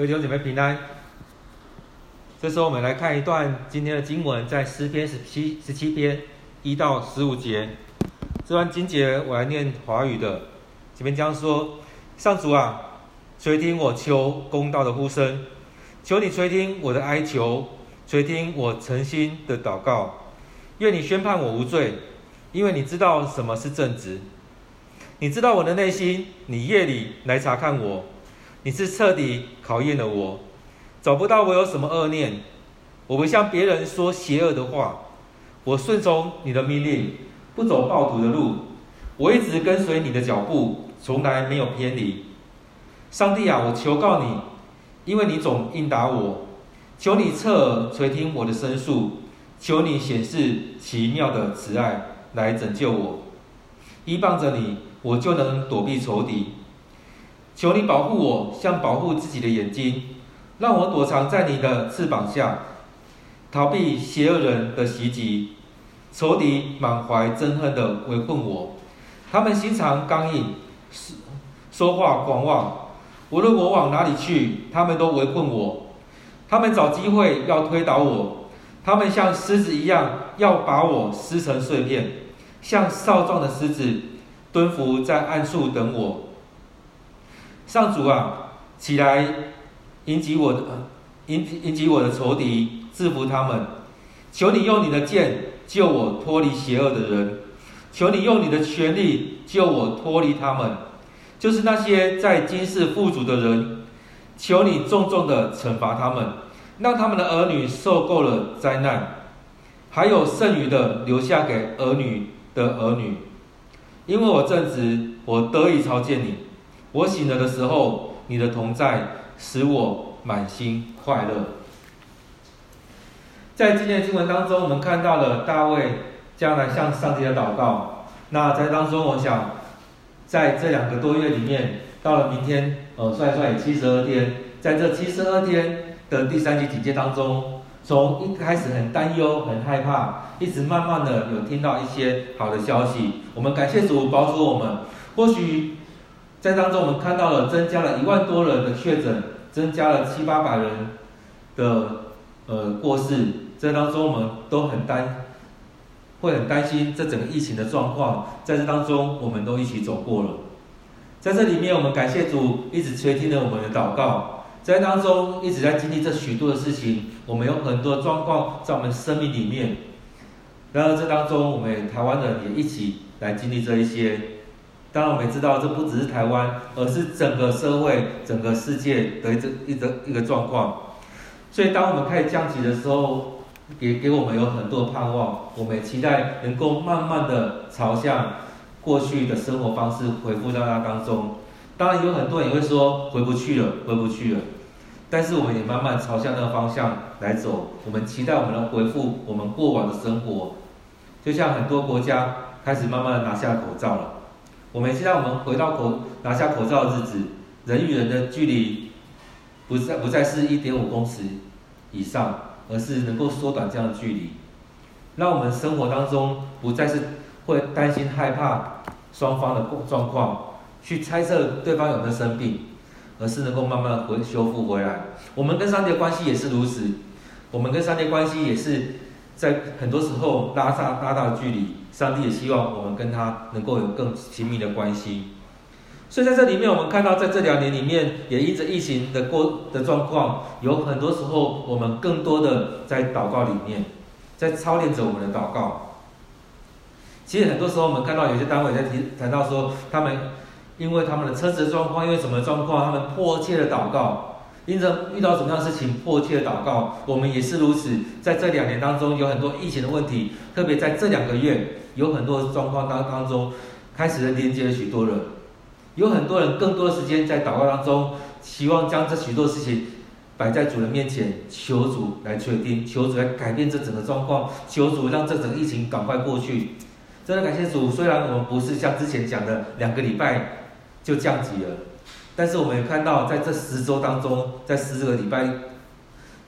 各位弟兄姐妹平安。这时候我们来看一段今天的经文，在诗篇十七十七篇一到十五节。这段经节我来念华语的。前面这样说：上主啊，垂听我求公道的呼声，求你垂听我的哀求，垂听我诚心的祷告。愿你宣判我无罪，因为你知道什么是正直。你知道我的内心，你夜里来查看我，你是彻底考验了我，找不到我有什么恶念。我不向别人说邪恶的话，我顺从你的命令，不走暴徒的路。我一直跟随你的脚步，从来没有偏离。上帝啊，我求告你，因为你总应答我，求你侧耳垂听我的申诉，求你显示奇妙的慈爱来拯救我，依傍着你。我就能躲避仇敌。求你保护我，像保护自己的眼睛，让我躲藏在你的翅膀下，逃避邪恶人的袭击。仇敌满怀憎恨地围困我，他们心肠刚硬，说话狂妄。无论我往哪里去，他们都围困我。他们找机会要推倒我，他们像狮子一样要把我撕成碎片，像少壮的狮子。蹲伏在暗处等我。上主啊，起来迎击我的，迎迎击我的仇敌，制服他们。求你用你的剑救我脱离邪恶的人，求你用你的权力救我脱离他们，就是那些在今世富足的人。求你重重的惩罚他们，让他们的儿女受够了灾难，还有剩余的留下给儿女的儿女。因为我正直，我得以朝见你。我醒了的时候，你的同在使我满心快乐。在今天的经文当中，我们看到了大卫将来向上帝的祷告。那在当中，我想在这两个多月里面，到了明天，呃，算一算七十二天，在这七十二天的第三级警戒当中。从一开始很担忧、很害怕，一直慢慢的有听到一些好的消息。我们感谢主保守我们。或许在当中我们看到了增加了一万多人的确诊，增加了七八百人的呃过世。在当中我们都很担，会很担心这整个疫情的状况。在这当中我们都一起走过了。在这里面我们感谢主一直垂听了我们的祷告。在当中一直在经历这许多的事情，我们有很多状况在我们生命里面。然而这当中，我们台湾人也一起来经历这一些。当然，我们也知道这不只是台湾，而是整个社会、整个世界的这一个一个状况。所以，当我们开始降级的时候，也给我们有很多盼望。我们也期待能够慢慢的朝向过去的生活方式回复到那当中。当然有很多人也会说回不去了，回不去了。但是我们也慢慢朝向那个方向来走。我们期待我们能回复我们过往的生活，就像很多国家开始慢慢的拿下口罩了。我们现在我们回到口拿下口罩的日子，人与人的距离不再不再是一点五公尺以上，而是能够缩短这样的距离，让我们生活当中不再是会担心害怕双方的状况。去猜测对方有没有生病，而是能够慢慢回修复回来。我们跟上帝的关系也是如此，我们跟上帝的关系也是在很多时候拉大拉大的距离。上帝也希望我们跟他能够有更亲密的关系。所以在这里面，我们看到在这两年里面，也因着疫情的过的状况，有很多时候我们更多的在祷告里面，在操练着我们的祷告。其实很多时候我们看到有些单位在提谈到说他们。因为他们的车子的状况，因为什么状况，他们迫切的祷告，因着遇到什么样的事情，迫切的祷告。我们也是如此，在这两年当中，有很多疫情的问题，特别在这两个月，有很多状况当当中，开始的连接了许多人，有很多人更多的时间在祷告当中，希望将这许多事情摆在主人面前，求主来确定，求主来改变这整个状况，求主让这整个疫情赶快过去。真的感谢主，虽然我们不是像之前讲的两个礼拜。就降级了，但是我们也看到，在这十周当中，在十这个礼拜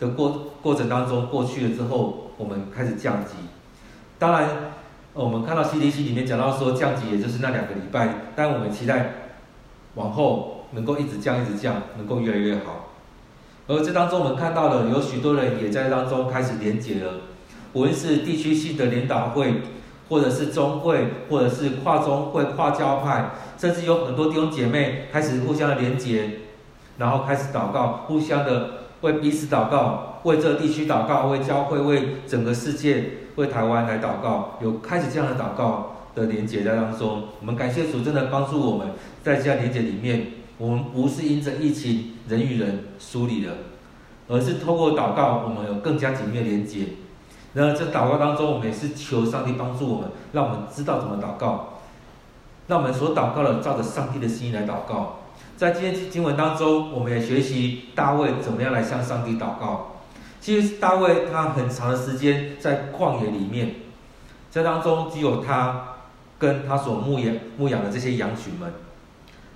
的过过程当中过去了之后，我们开始降级。当然，我们看到 CDC 里面讲到说降级也就是那两个礼拜，但我们期待往后能够一直降，一直降，能够越来越好。而这当中我们看到了有许多人也在当中开始连结了，无论是地区性的联祷会，或者是中会，或者是跨中会、跨教派，甚至有很多弟兄姐妹开始互相的连结，然后开始祷告，互相的为彼此祷告，为这个地区祷告，为教会，为整个世界，为台湾来祷告，有开始这样的祷告的连结在当中。我们感谢主，真的帮助我们在这样连结里面，我们不是因着疫情人与人疏离了，而是透过祷告，我们有更加紧密的连结。然后在祷告当中，我们也是求上帝帮助我们，让我们知道怎么祷告，让我们所祷告的照着上帝的心意来祷告。在今天经文当中，我们也学习大卫怎么样来向上帝祷告。其实大卫他很长的时间在旷野里面，在当中只有他跟他所牧养牧养的这些羊群们，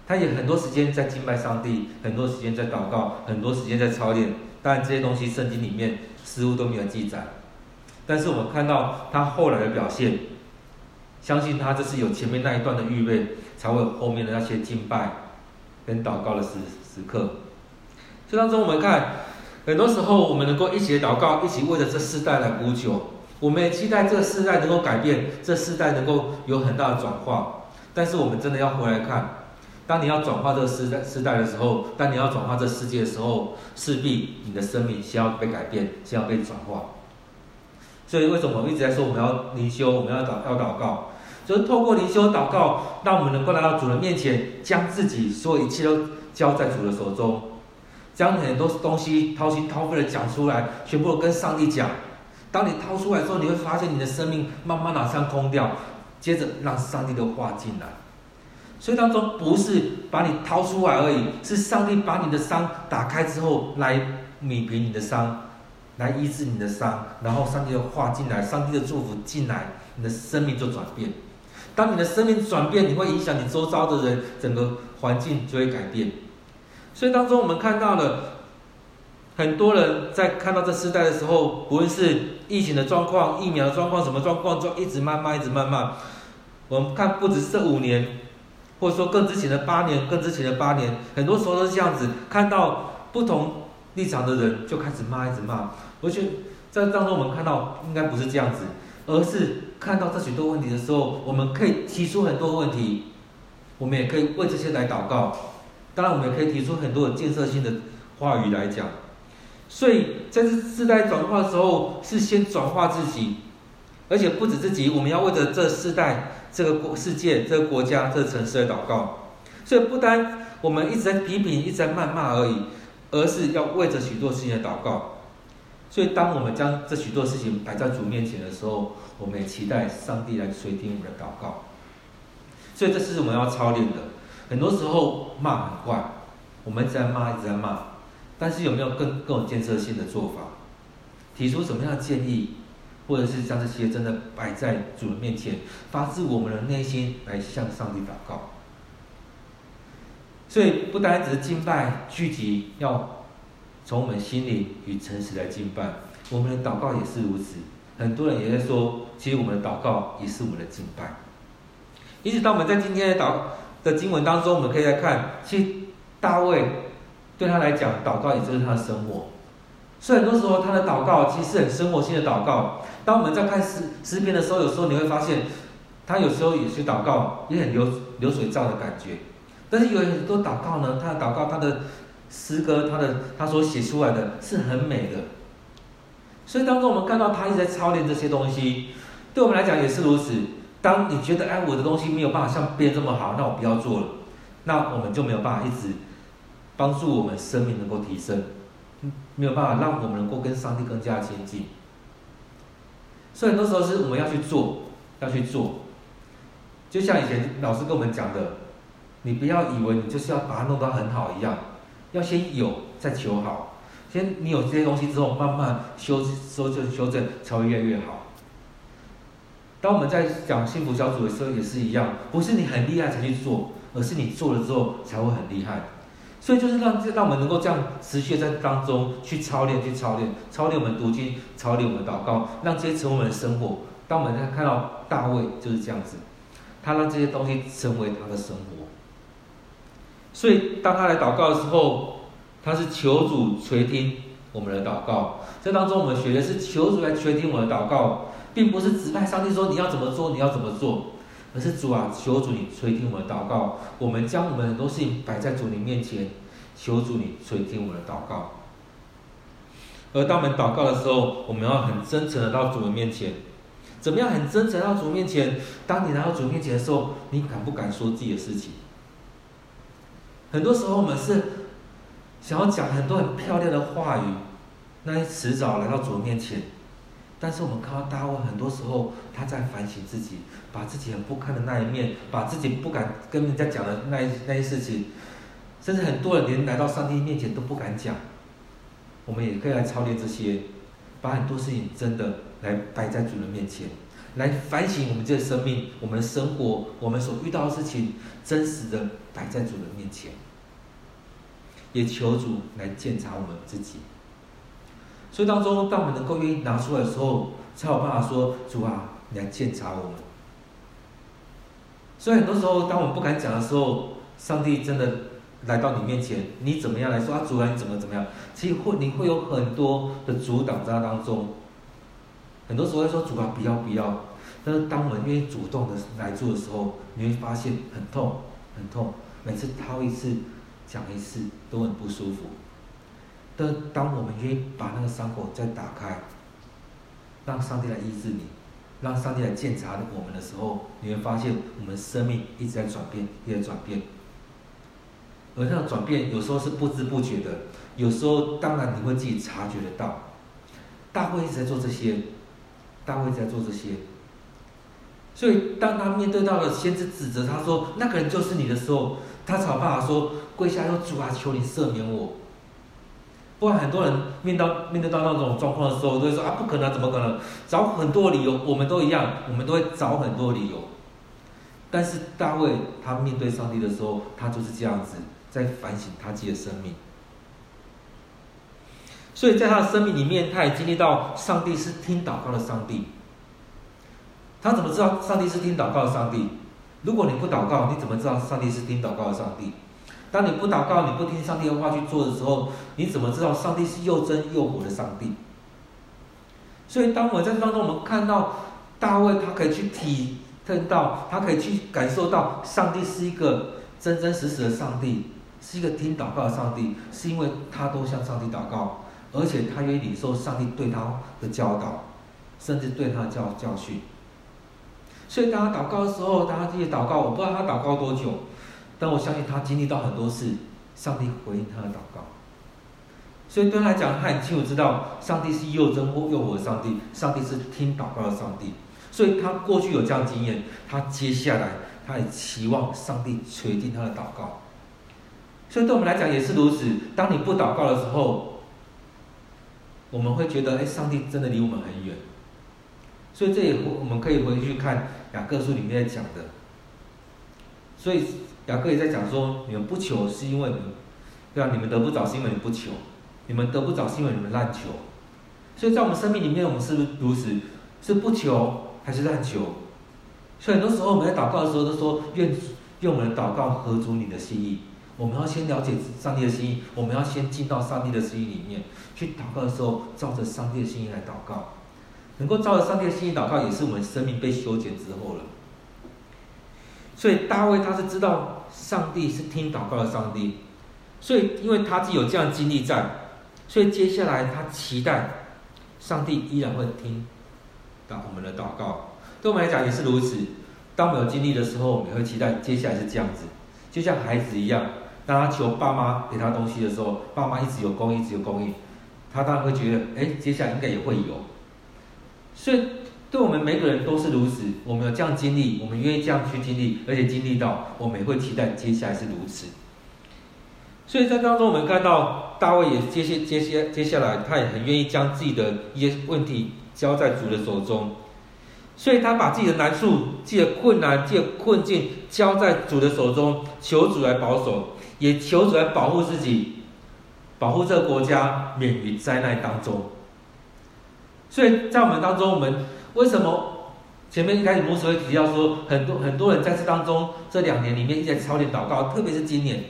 他也很多时间在敬拜上帝，很多时间在祷告，很多时间在操练。但这些东西圣经里面似乎都没有记载。但是我们看到他后来的表现，相信他这是有前面那一段的预备，才会有后面的那些敬拜跟祷告的时时刻。这当中我们看，很多时候我们能够一起祷告，一起为了这世代来补救，我们也期待这世代能够改变，这世代能够有很大的转化。但是我们真的要回来看，当你要转化这个世代世代的时候，当你要转化这世界的时候，势必你的生命先要被改变，先要被转化。所以为什么我一直在说我们要灵修，我们要祷要祷告，就是透过灵修祷告，让我们能够来到主人面前，将自己所有一切都交在主的手中，将很多东西掏心掏肺的讲出来，全部都跟上帝讲。当你掏出来之后，你会发现你的生命慢慢好像空掉，接着让上帝的话进来。所以当中不是把你掏出来而已，是上帝把你的伤打开之后来弥补你的伤。来医治你的伤，然后上帝的话进来，上帝的祝福进来，你的生命就转变。当你的生命转变，你会影响你周遭的人，整个环境就会改变。所以当中我们看到了很多人在看到这世代的时候，不论是疫情的状况、疫苗的状况、什么状况，就一直慢慢、一直慢慢。我们看不只是这五年，或者说更之前的八年、更之前的八年，很多时候都是这样子，看到不同立场的人就开始骂，一直骂。而且在当中，我们看到应该不是这样子，而是看到这许多问题的时候，我们可以提出很多问题，我们也可以为这些来祷告。当然，我们也可以提出很多的建设性的话语来讲。所以，在这世代转化的时候，是先转化自己，而且不止自己，我们要为着这世代、这个国世界、这个国家、这个城市来祷告。所以，不单我们一直在批评、一直在谩骂而已，而是要为着许多事情来祷告。所以，当我们将这许多事情摆在主面前的时候，我们也期待上帝来垂听我们的祷告。所以，这是我们要操练的。很多时候骂很快，我们一直在骂，一直在骂。但是，有没有更更有建设性的做法？提出什么样的建议，或者是将这些真的摆在主人面前，发自我们的内心来向上帝祷告。所以，不单只是敬拜聚集要。从我们心里与诚实来敬拜，我们的祷告也是如此。很多人也在说，其实我们的祷告也是我们的敬拜。因此，当我们在今天的祷的经文当中，我们可以来看，其实大卫对他来讲，祷告也就是他的生活。所以很多时候，他的祷告其实是很生活性的祷告。当我们在看诗诗篇的时候，有时候你会发现，他有时候有些祷告也很流流水账的感觉。但是有很多祷告呢，他的祷告，他的。诗歌，他的他所写出来的是很美的，所以当中我们看到他一直在操练这些东西，对我们来讲也是如此。当你觉得哎，我的东西没有办法像别人这么好，那我不要做了，那我们就没有办法一直帮助我们生命能够提升，没有办法让我们能够跟上帝更加亲近。所以很多时候是我们要去做，要去做，就像以前老师跟我们讲的，你不要以为你就是要把它弄到很好一样。要先有，再求好。先你有这些东西之后，慢慢修修正修正，才会越来越好。当我们在讲幸福小组的时候，也是一样，不是你很厉害才去做，而是你做了之后才会很厉害。所以就是让这让我们能够这样持续在当中去操练，去操练，操练我们读经，操练我们祷告，让这些成为我们的生活。当我们在看到大卫就是这样子，他让这些东西成为他的生活。所以，当他来祷告的时候，他是求主垂听我们的祷告。这当中我们学的是求主来垂听我们的祷告，并不是指派上帝说你要怎么做，你要怎么做，而是主啊，求主你垂听我的祷告。我们将我们很多事情摆在主你面前，求主你垂听我的祷告。而当我们祷告的时候，我们要很真诚的到主的面前。怎么样很真诚到主面前？当你来到主面前的时候，你敢不敢说自己的事情？很多时候我们是想要讲很多很漂亮的话语，那些辞藻来到主面前，但是我们看到大卫，很多时候他在反省自己，把自己很不堪的那一面，把自己不敢跟人家讲的那一那些事情，甚至很多人连来到上帝面前都不敢讲。我们也可以来操练这些，把很多事情真的来摆在主人面前，来反省我们这个生命、我们生活、我们所遇到的事情，真实的摆在主人面前，也求主来检查我们自己。所以当中，当我们能够愿意拿出来的时候，才有办法说：“主啊，你来检查我们。”所以很多时候，当我们不敢讲的时候，上帝真的。来到你面前，你怎么样来说啊？主啊，你怎么怎么样？其实会你会有很多的阻挡在当中。很多时候会说主啊，不要不要。但是当我们愿意主动的来做的时候，你会发现很痛很痛。每次掏一次，讲一次都很不舒服。但当我们愿意把那个伤口再打开，让上帝来医治你，让上帝来检查我们的时候，你会发现我们生命一直在转变，一直在转变。而那个转变有时候是不知不觉的，有时候当然你会自己察觉得到。大卫一直在做这些，大卫一直在做这些。所以当他面对到了先知指责他说那个人就是你的时候，他才有办法说跪下说主啊，求你赦免我。不然很多人面到面对到那种状况的时候，都会说啊不可能，怎么可能？找很多理由，我们都一样，我们都会找很多理由。但是大卫他面对上帝的时候，他就是这样子。在反省他自己的生命，所以在他的生命里面，他也经历到上帝是听祷告的上帝。他怎么知道上帝是听祷告的上帝？如果你不祷告，你怎么知道上帝是听祷告的上帝？当你不祷告，你不听上帝的话去做的时候，你怎么知道上帝是又真又活的上帝？所以，当我在当中，我们看到大卫，他可以去体验到，他可以去感受到，上帝是一个真真实实的上帝。是一个听祷告的上帝，是因为他都向上帝祷告，而且他愿意领受上帝对他的教导，甚至对他的教教训。所以当他祷告的时候，当他这些祷告，我不知道他祷告多久，但我相信他经历到很多事，上帝回应他的祷告。所以对他来讲，他很清楚知道上帝是又真又活的上帝，上帝是听祷告的上帝。所以他过去有这样经验，他接下来他也期望上帝垂听他的祷告。所以对我们来讲也是如此。当你不祷告的时候，我们会觉得，哎，上帝真的离我们很远。所以这也我们可以回去看雅各书里面讲的。所以雅各也在讲说，你们不求是因为你，对吧？你们得不着是因为你不求，你们得不着是因为你们滥求。所以在我们生命里面，我们是不是如此？是不求还是滥求？所以很多时候我们在祷告的时候都说，愿愿我们的祷告合主你的心意。我们要先了解上帝的心意，我们要先进到上帝的心意里面去祷告的时候，照着上帝的心意来祷告，能够照着上帝的心意祷告，也是我们生命被修剪之后了。所以大卫他是知道上帝是听祷告的上帝，所以因为他自己有这样的经历在，所以接下来他期待上帝依然会听到我们的祷告。对我们来讲也是如此，当我们有经历的时候，我们会期待接下来是这样子，就像孩子一样。当他求爸妈给他东西的时候，爸妈一直有供应，一直有供应，他当然会觉得，哎，接下来应该也会有。所以，对我们每个人都是如此。我们有这样经历，我们愿意这样去经历，而且经历到，我们也会期待接下来是如此。所以在当中，我们看到大卫也接下接下接下来，他也很愿意将自己的一些问题交在主的手中。所以他把自己的难处、自己的困难、自己的困境交在主的手中，求主来保守。也求主来保护自己，保护这个国家免于灾难当中。所以在我们当中，我们为什么前面一开始牧师会提到说，很多很多人在这当中这两年里面一直在操练祷告，特别是今年，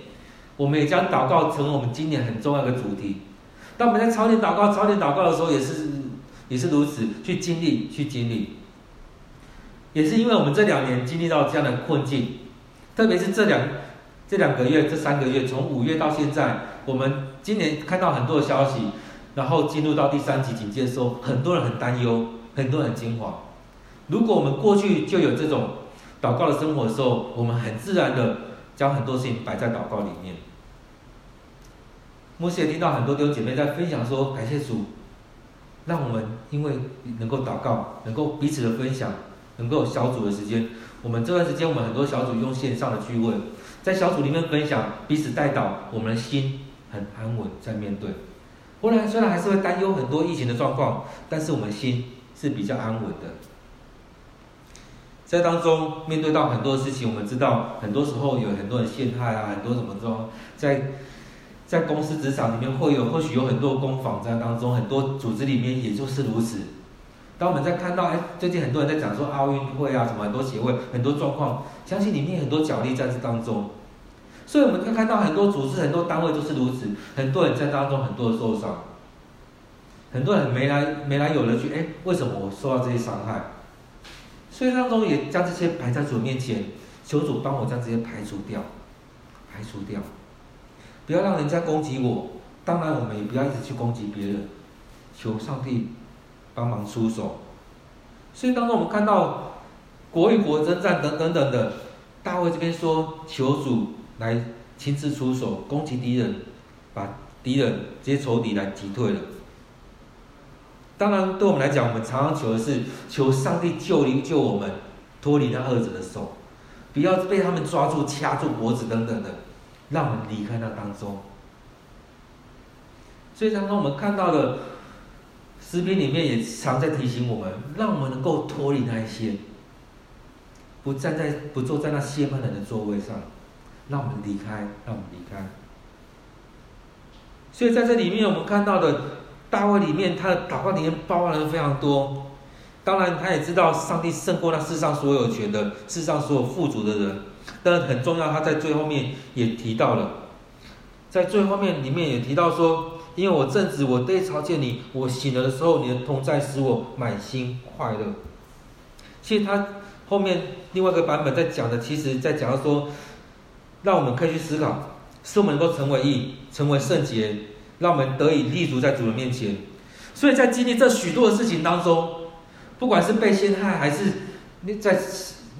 我们也将祷告成为我们今年很重要的主题。当我们在操练祷告、操练祷告的时候，也是也是如此，去经历、去经历。也是因为我们这两年经历到这样的困境，特别是这两这两个月、这三个月，从五月到现在，我们今年看到很多的消息，然后进入到第三级警戒的时候，很多人很担忧，很多人很惊慌。如果我们过去就有这种祷告的生活的时候，我们很自然的将很多事情摆在祷告里面。牧师也听到很多弟兄姐妹在分享说：“感谢主，让我们因为能够祷告，能够彼此的分享，能够有小组的时间。我们这段时间，我们很多小组用线上的聚会，在小组里面分享，彼此带祷，我们的心很安稳在面对。不然虽然还是会担忧很多疫情的状况，但是我们心是比较安稳的。在当中面对到很多事情，我们知道很多时候有很多人陷害啊，很多什么说在。”在公司职场里面会有，或许有很多攻防战当中，很多组织里面也就是如此。当我们在看到，哎，最近很多人在讲说奥运会啊，什么很多协会很多状况，相信里面很多角力在这当中。所以我们可以看到很多组织、很多单位都是如此，很多人在当中很多的受伤，很多人没来没来由的去，哎，为什么我受到这些伤害？所以当中也将这些摆在主面前，求主帮我将这些排除掉，排除掉。不要让人家攻击我，当然我们也不要一直去攻击别人，求上帝帮忙出手。所以当中我们看到国与国征战等等等的，大卫这边说求主来亲自出手攻击敌人，把敌人这些仇敌来击退了。当然对我们来讲，我们常常求的是求上帝救灵救我们脱离那恶者的手，不要被他们抓住掐住脖子等等的。让我们离开那当中，所以当中我们看到的诗篇里面也常在提醒我们，让我们能够脱离那一些，不站在不坐在那亵慢人的座位上，让我们离开，让我们离开。所以在这里面，我们看到的大卫里面，他的祷告里面包含了非常多。当然，他也知道上帝胜过那世上所有权的世上所有富足的人。但很重要，他在最后面也提到了，在最后面里面也提到说，因为我正直，我得朝见你，我醒了的时候，你的同在使我满心快乐。其实他后面另外一个版本在讲的，其实在讲到说，让我们可以去思考，使我们能够成为义，成为圣洁，让我们得以立足在主的面前。所以在经历这许多的事情当中，不管是被陷害，还是你在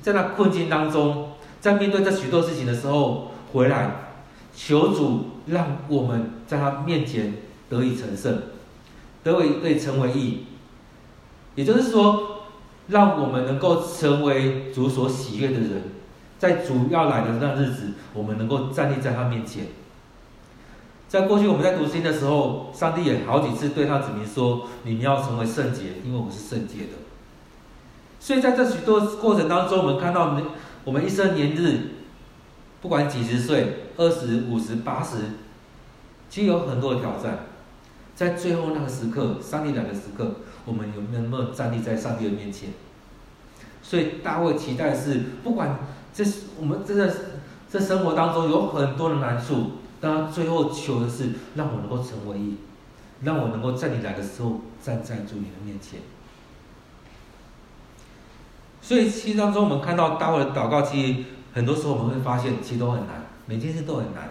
在那困境当中。在面对这许多事情的时候，回来求主让我们在他面前得以成圣，得以可以成为义，也就是说，让我们能够成为主所喜悦的人，在主要来的那日子，我们能够站立在他面前。在过去我们在读经的时候，上帝也好几次对他子民说：“你们要成为圣洁，因为我是圣洁的。”所以在这许多过程当中，我们看到我们一生年日，不管几十岁，二十五十、八十，其实有很多的挑战。在最后那个时刻，上帝来的时刻，我们有没有站立在上帝的面前？所以大卫期待的是，不管这是我们真的这生活当中有很多的难处，但他最后求的是让我能够成为义，让我能够在你来的时候站在主你的面前。所以，其实当中我们看到大卫的祷告，其实很多时候我们会发现，其实都很难，每件事都很难。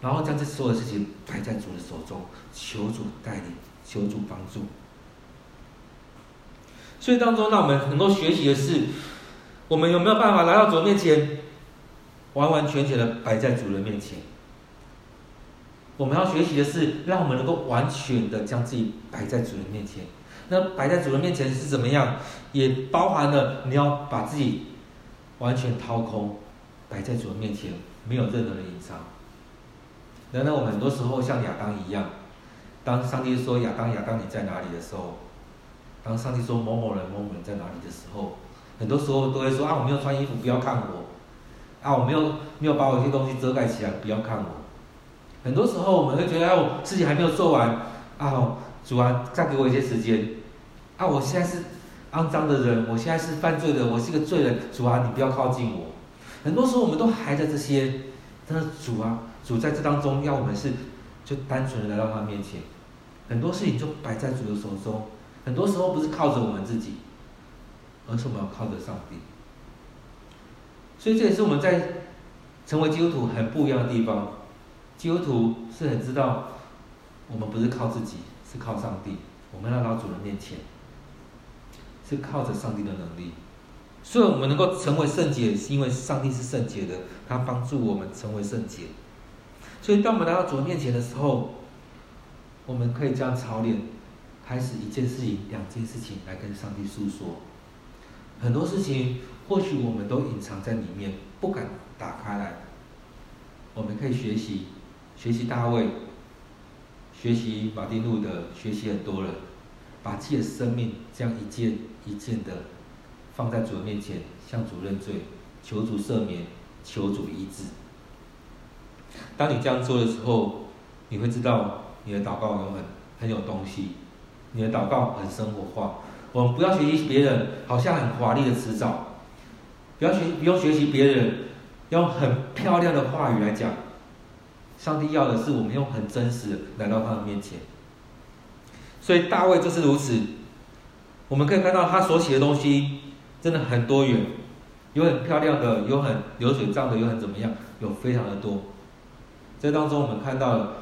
然后将这所有的事情摆在主的手中，求主带领，求主帮助。所以当中，让我们能够学习的是，我们有没有办法来到主人面前，完完全全的摆在主的面前？我们要学习的是，让我们能够完全的将自己摆在主的面前。那摆在主的面前是怎么样？也包含了你要把自己完全掏空，摆在主的面前，没有任何的隐藏。难道我们很多时候像亚当一样，当上帝说亚当亚当你在哪里的时候，当上帝说某某人某某人在哪里的时候，很多时候都会说啊，我没有穿衣服，不要看我。啊，我没有没有把我一些东西遮盖起来，不要看我。很多时候我们会觉得，哎，我事情还没有做完啊，主啊，再给我一些时间。啊！我现在是肮脏的人，我现在是犯罪的，我是一个罪人。主啊，你不要靠近我。很多时候，我们都还在这些但是主啊，主在这当中要我们是就单纯的来到他面前，很多事情就摆在主的手中，很多时候不是靠着我们自己，而是我们要靠着上帝。所以这也是我们在成为基督徒很不一样的地方。基督徒是很知道，我们不是靠自己，是靠上帝。我们来到主人面前，是靠着上帝的能力。所以我们能够成为圣洁，是因为上帝是圣洁的，他帮助我们成为圣洁。所以当我们来到主人面前的时候，我们可以这样操练，开始一件事情、两件事情来跟上帝诉说。很多事情或许我们都隐藏在里面，不敢打开来。我们可以学习，学习大卫，学习马丁路德，学习很多人，把自己的生命这样一件一件的。放在主的面前，向主认罪，求主赦免，求主医治。当你这样做的时候，你会知道你的祷告有很很有东西，你的祷告很生活化。我们不要学习别人，好像很华丽的辞藻，不要学，不用学习别人用很漂亮的话语来讲。上帝要的是我们用很真实来到他的面前。所以大卫就是如此，我们可以看到他所写的东西。真的很多元，有很漂亮的，有很流水账的，有很怎么样，有非常的多。这当中我们看到，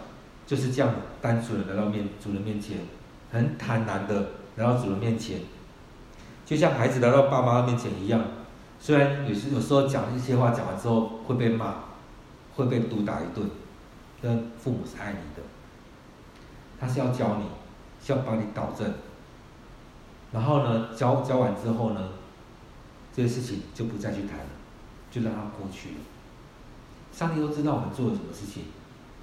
就是这样单纯的来到面主人面前，很坦然的来到主人面前，就像孩子来到爸妈面前一样。虽然有时有时候讲一些话讲完之后会被骂，会被毒打一顿，但父母是爱你的，他是要教你，是要帮你导正。然后呢，教教完之后呢？这些事情就不再去谈了，就让它过去了。上帝都知道我们做了什么事情，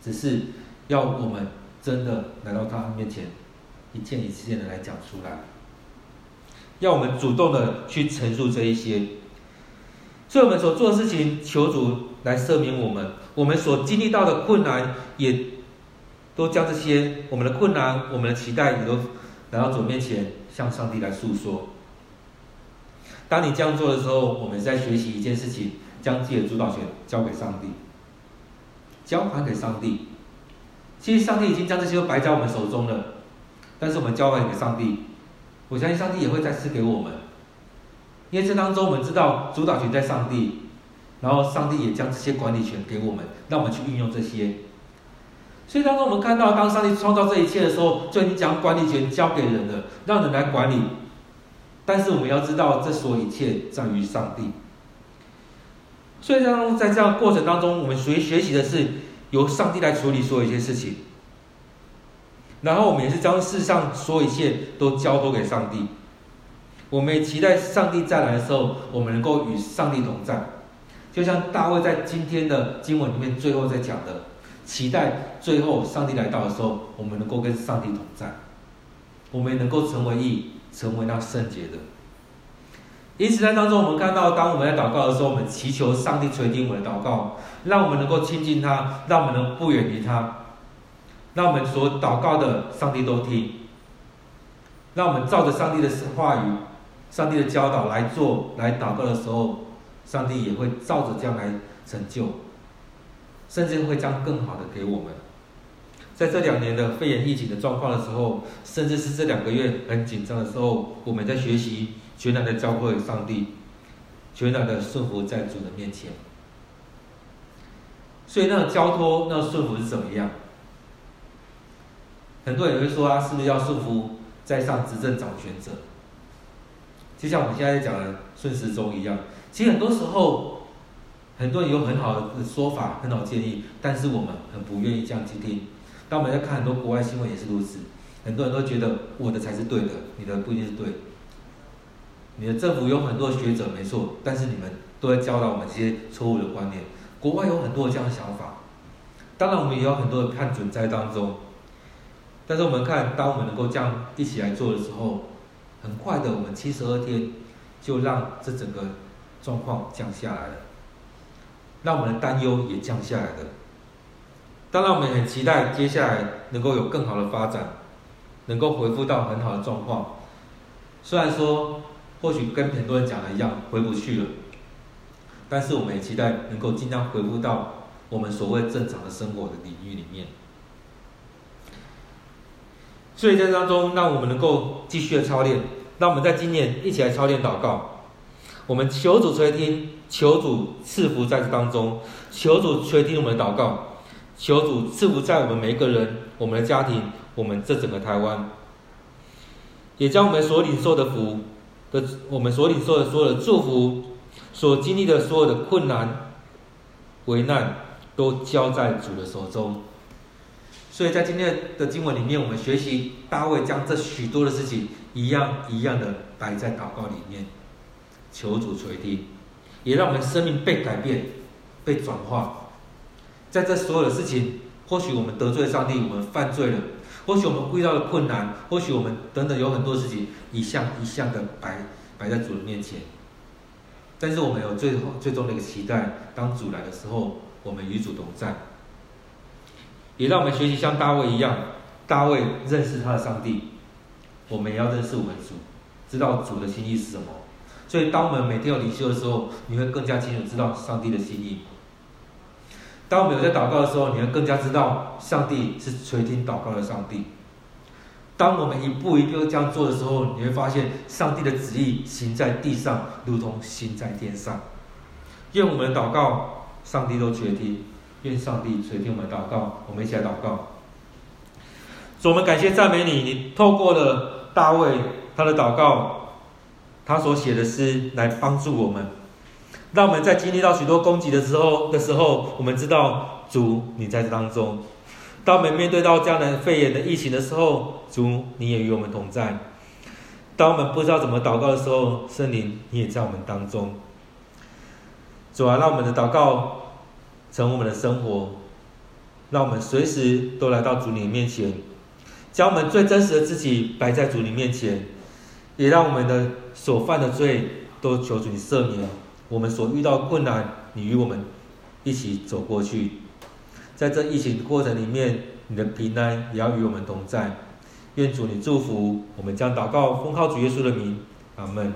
只是要我们真的来到他面前，一件一件的来讲出来，要我们主动的去陈述这一些。所以我们所做的事情，求主来赦免我们，我们所经历到的困难，也都将这些我们的困难、我们的期待，也都来到主面前，向上帝来诉说。当你这样做的时候，我们在学习一件事情，将自己的主导权交给上帝，交还给上帝。其实上帝已经将这些都摆在我们手中了，但是我们交还给上帝，我相信上帝也会再赐给我们。因为这当中我们知道主导权在上帝，然后上帝也将这些管理权给我们，让我们去运用这些。所以当中我们看到，当上帝创造这一切的时候，就已经将管理权交给人了，让人来管理。但是我们要知道，这所有一切在于上帝。所以，当在这样过程当中，我们学学习的是由上帝来处理所有一些事情。然后，我们也是将世上所有一切都交托给上帝。我们也期待上帝再来的时候，我们能够与上帝同在。就像大卫在今天的经文里面最后在讲的，期待最后上帝来到的时候，我们能够跟上帝同在，我们也能够成为义。成为那圣洁的。因此，在当中，我们看到，当我们在祷告的时候，我们祈求上帝垂听我们的祷告，让我们能够亲近他，让我们能不远离他，让我们所祷告的上帝都听，让我们照着上帝的话语、上帝的教导来做，来祷告的时候，上帝也会照着这样来成就，甚至会将更好的给我们。在这两年的肺炎疫情的状况的时候，甚至是这两个月很紧张的时候，我们在学习全然的交托给上帝，全然的顺服在主的面前。所以，那个交托、那个顺服是怎么样？很多人会说啊，是不是要束缚在上执政掌权者？就像我们现在讲的顺时钟一样。其实很多时候，很多人有很好的说法、很好建议，但是我们很不愿意这样去听。当我们在看很多国外新闻也是如此，很多人都觉得我的才是对的，你的不一定是对。你的政府有很多学者没错，但是你们都在教导我们这些错误的观念。国外有很多这样的想法，当然我们也有很多的判准在当中。但是我们看，当我们能够这样一起来做的时候，很快的，我们七十二天就让这整个状况降下来了，让我们的担忧也降下来了。当然，我们也很期待接下来能够有更好的发展，能够恢复到很好的状况。虽然说或许跟很多人讲的一样回不去了，但是我们也期待能够尽量恢复到我们所谓正常的生活的领域里面。所以在这当中，让我们能够继续的操练，让我们在今年一起来操练祷告。我们求主垂听，求主赐福在这当中，求主垂听我们的祷告，求主赐福在我们每一个人、我们的家庭、我们这整个台湾，也将我们所领受的福的，我们所领受的所有的祝福，所经历的所有的困难、危难，都交在主的手中。所以在今天的经文里面，我们学习大卫将这许多的事情一样一样的摆在祷告里面，求主垂听，也让我们生命被改变、被转化。在这所有的事情，或许我们得罪上帝，我们犯罪了；或许我们遇到了困难，或许我们等等有很多事情一项一项的摆摆在主的面前。但是我们有最后最终的一个期待，当主来的时候，我们与主同在。也让我们学习像大卫一样，大卫认识他的上帝，我们也要认识我们主，知道主的心意是什么。所以，当我们每天有灵修的时候，你会更加清楚知道上帝的心意。当我们有在祷告的时候，你会更加知道上帝是垂听祷告的上帝。当我们一步一步这样做的时候，你会发现上帝的旨意行在地上，如同行在天上。愿我们的祷告，上帝都垂听。愿上帝垂听我们祷告，我们一起来祷告。主，我们感谢赞美你，你透过了大卫他的祷告，他所写的诗来帮助我们，让我们在经历到许多攻击的时候的时候，我们知道主你在这当中。当我们面对到这样的肺炎的疫情的时候，主你也与我们同在。当我们不知道怎么祷告的时候，圣灵你也在我们当中。主啊，让我们的祷告。成我们的生活，让我们随时都来到主你面前，将我们最真实的自己摆在主你面前，也让我们的所犯的罪都求主你赦免。我们所遇到困难，你与我们一起走过去。在这疫情过程里面，你的平安也要与我们同在。愿主你祝福我们，将祷告奉靠主耶稣的名，阿门。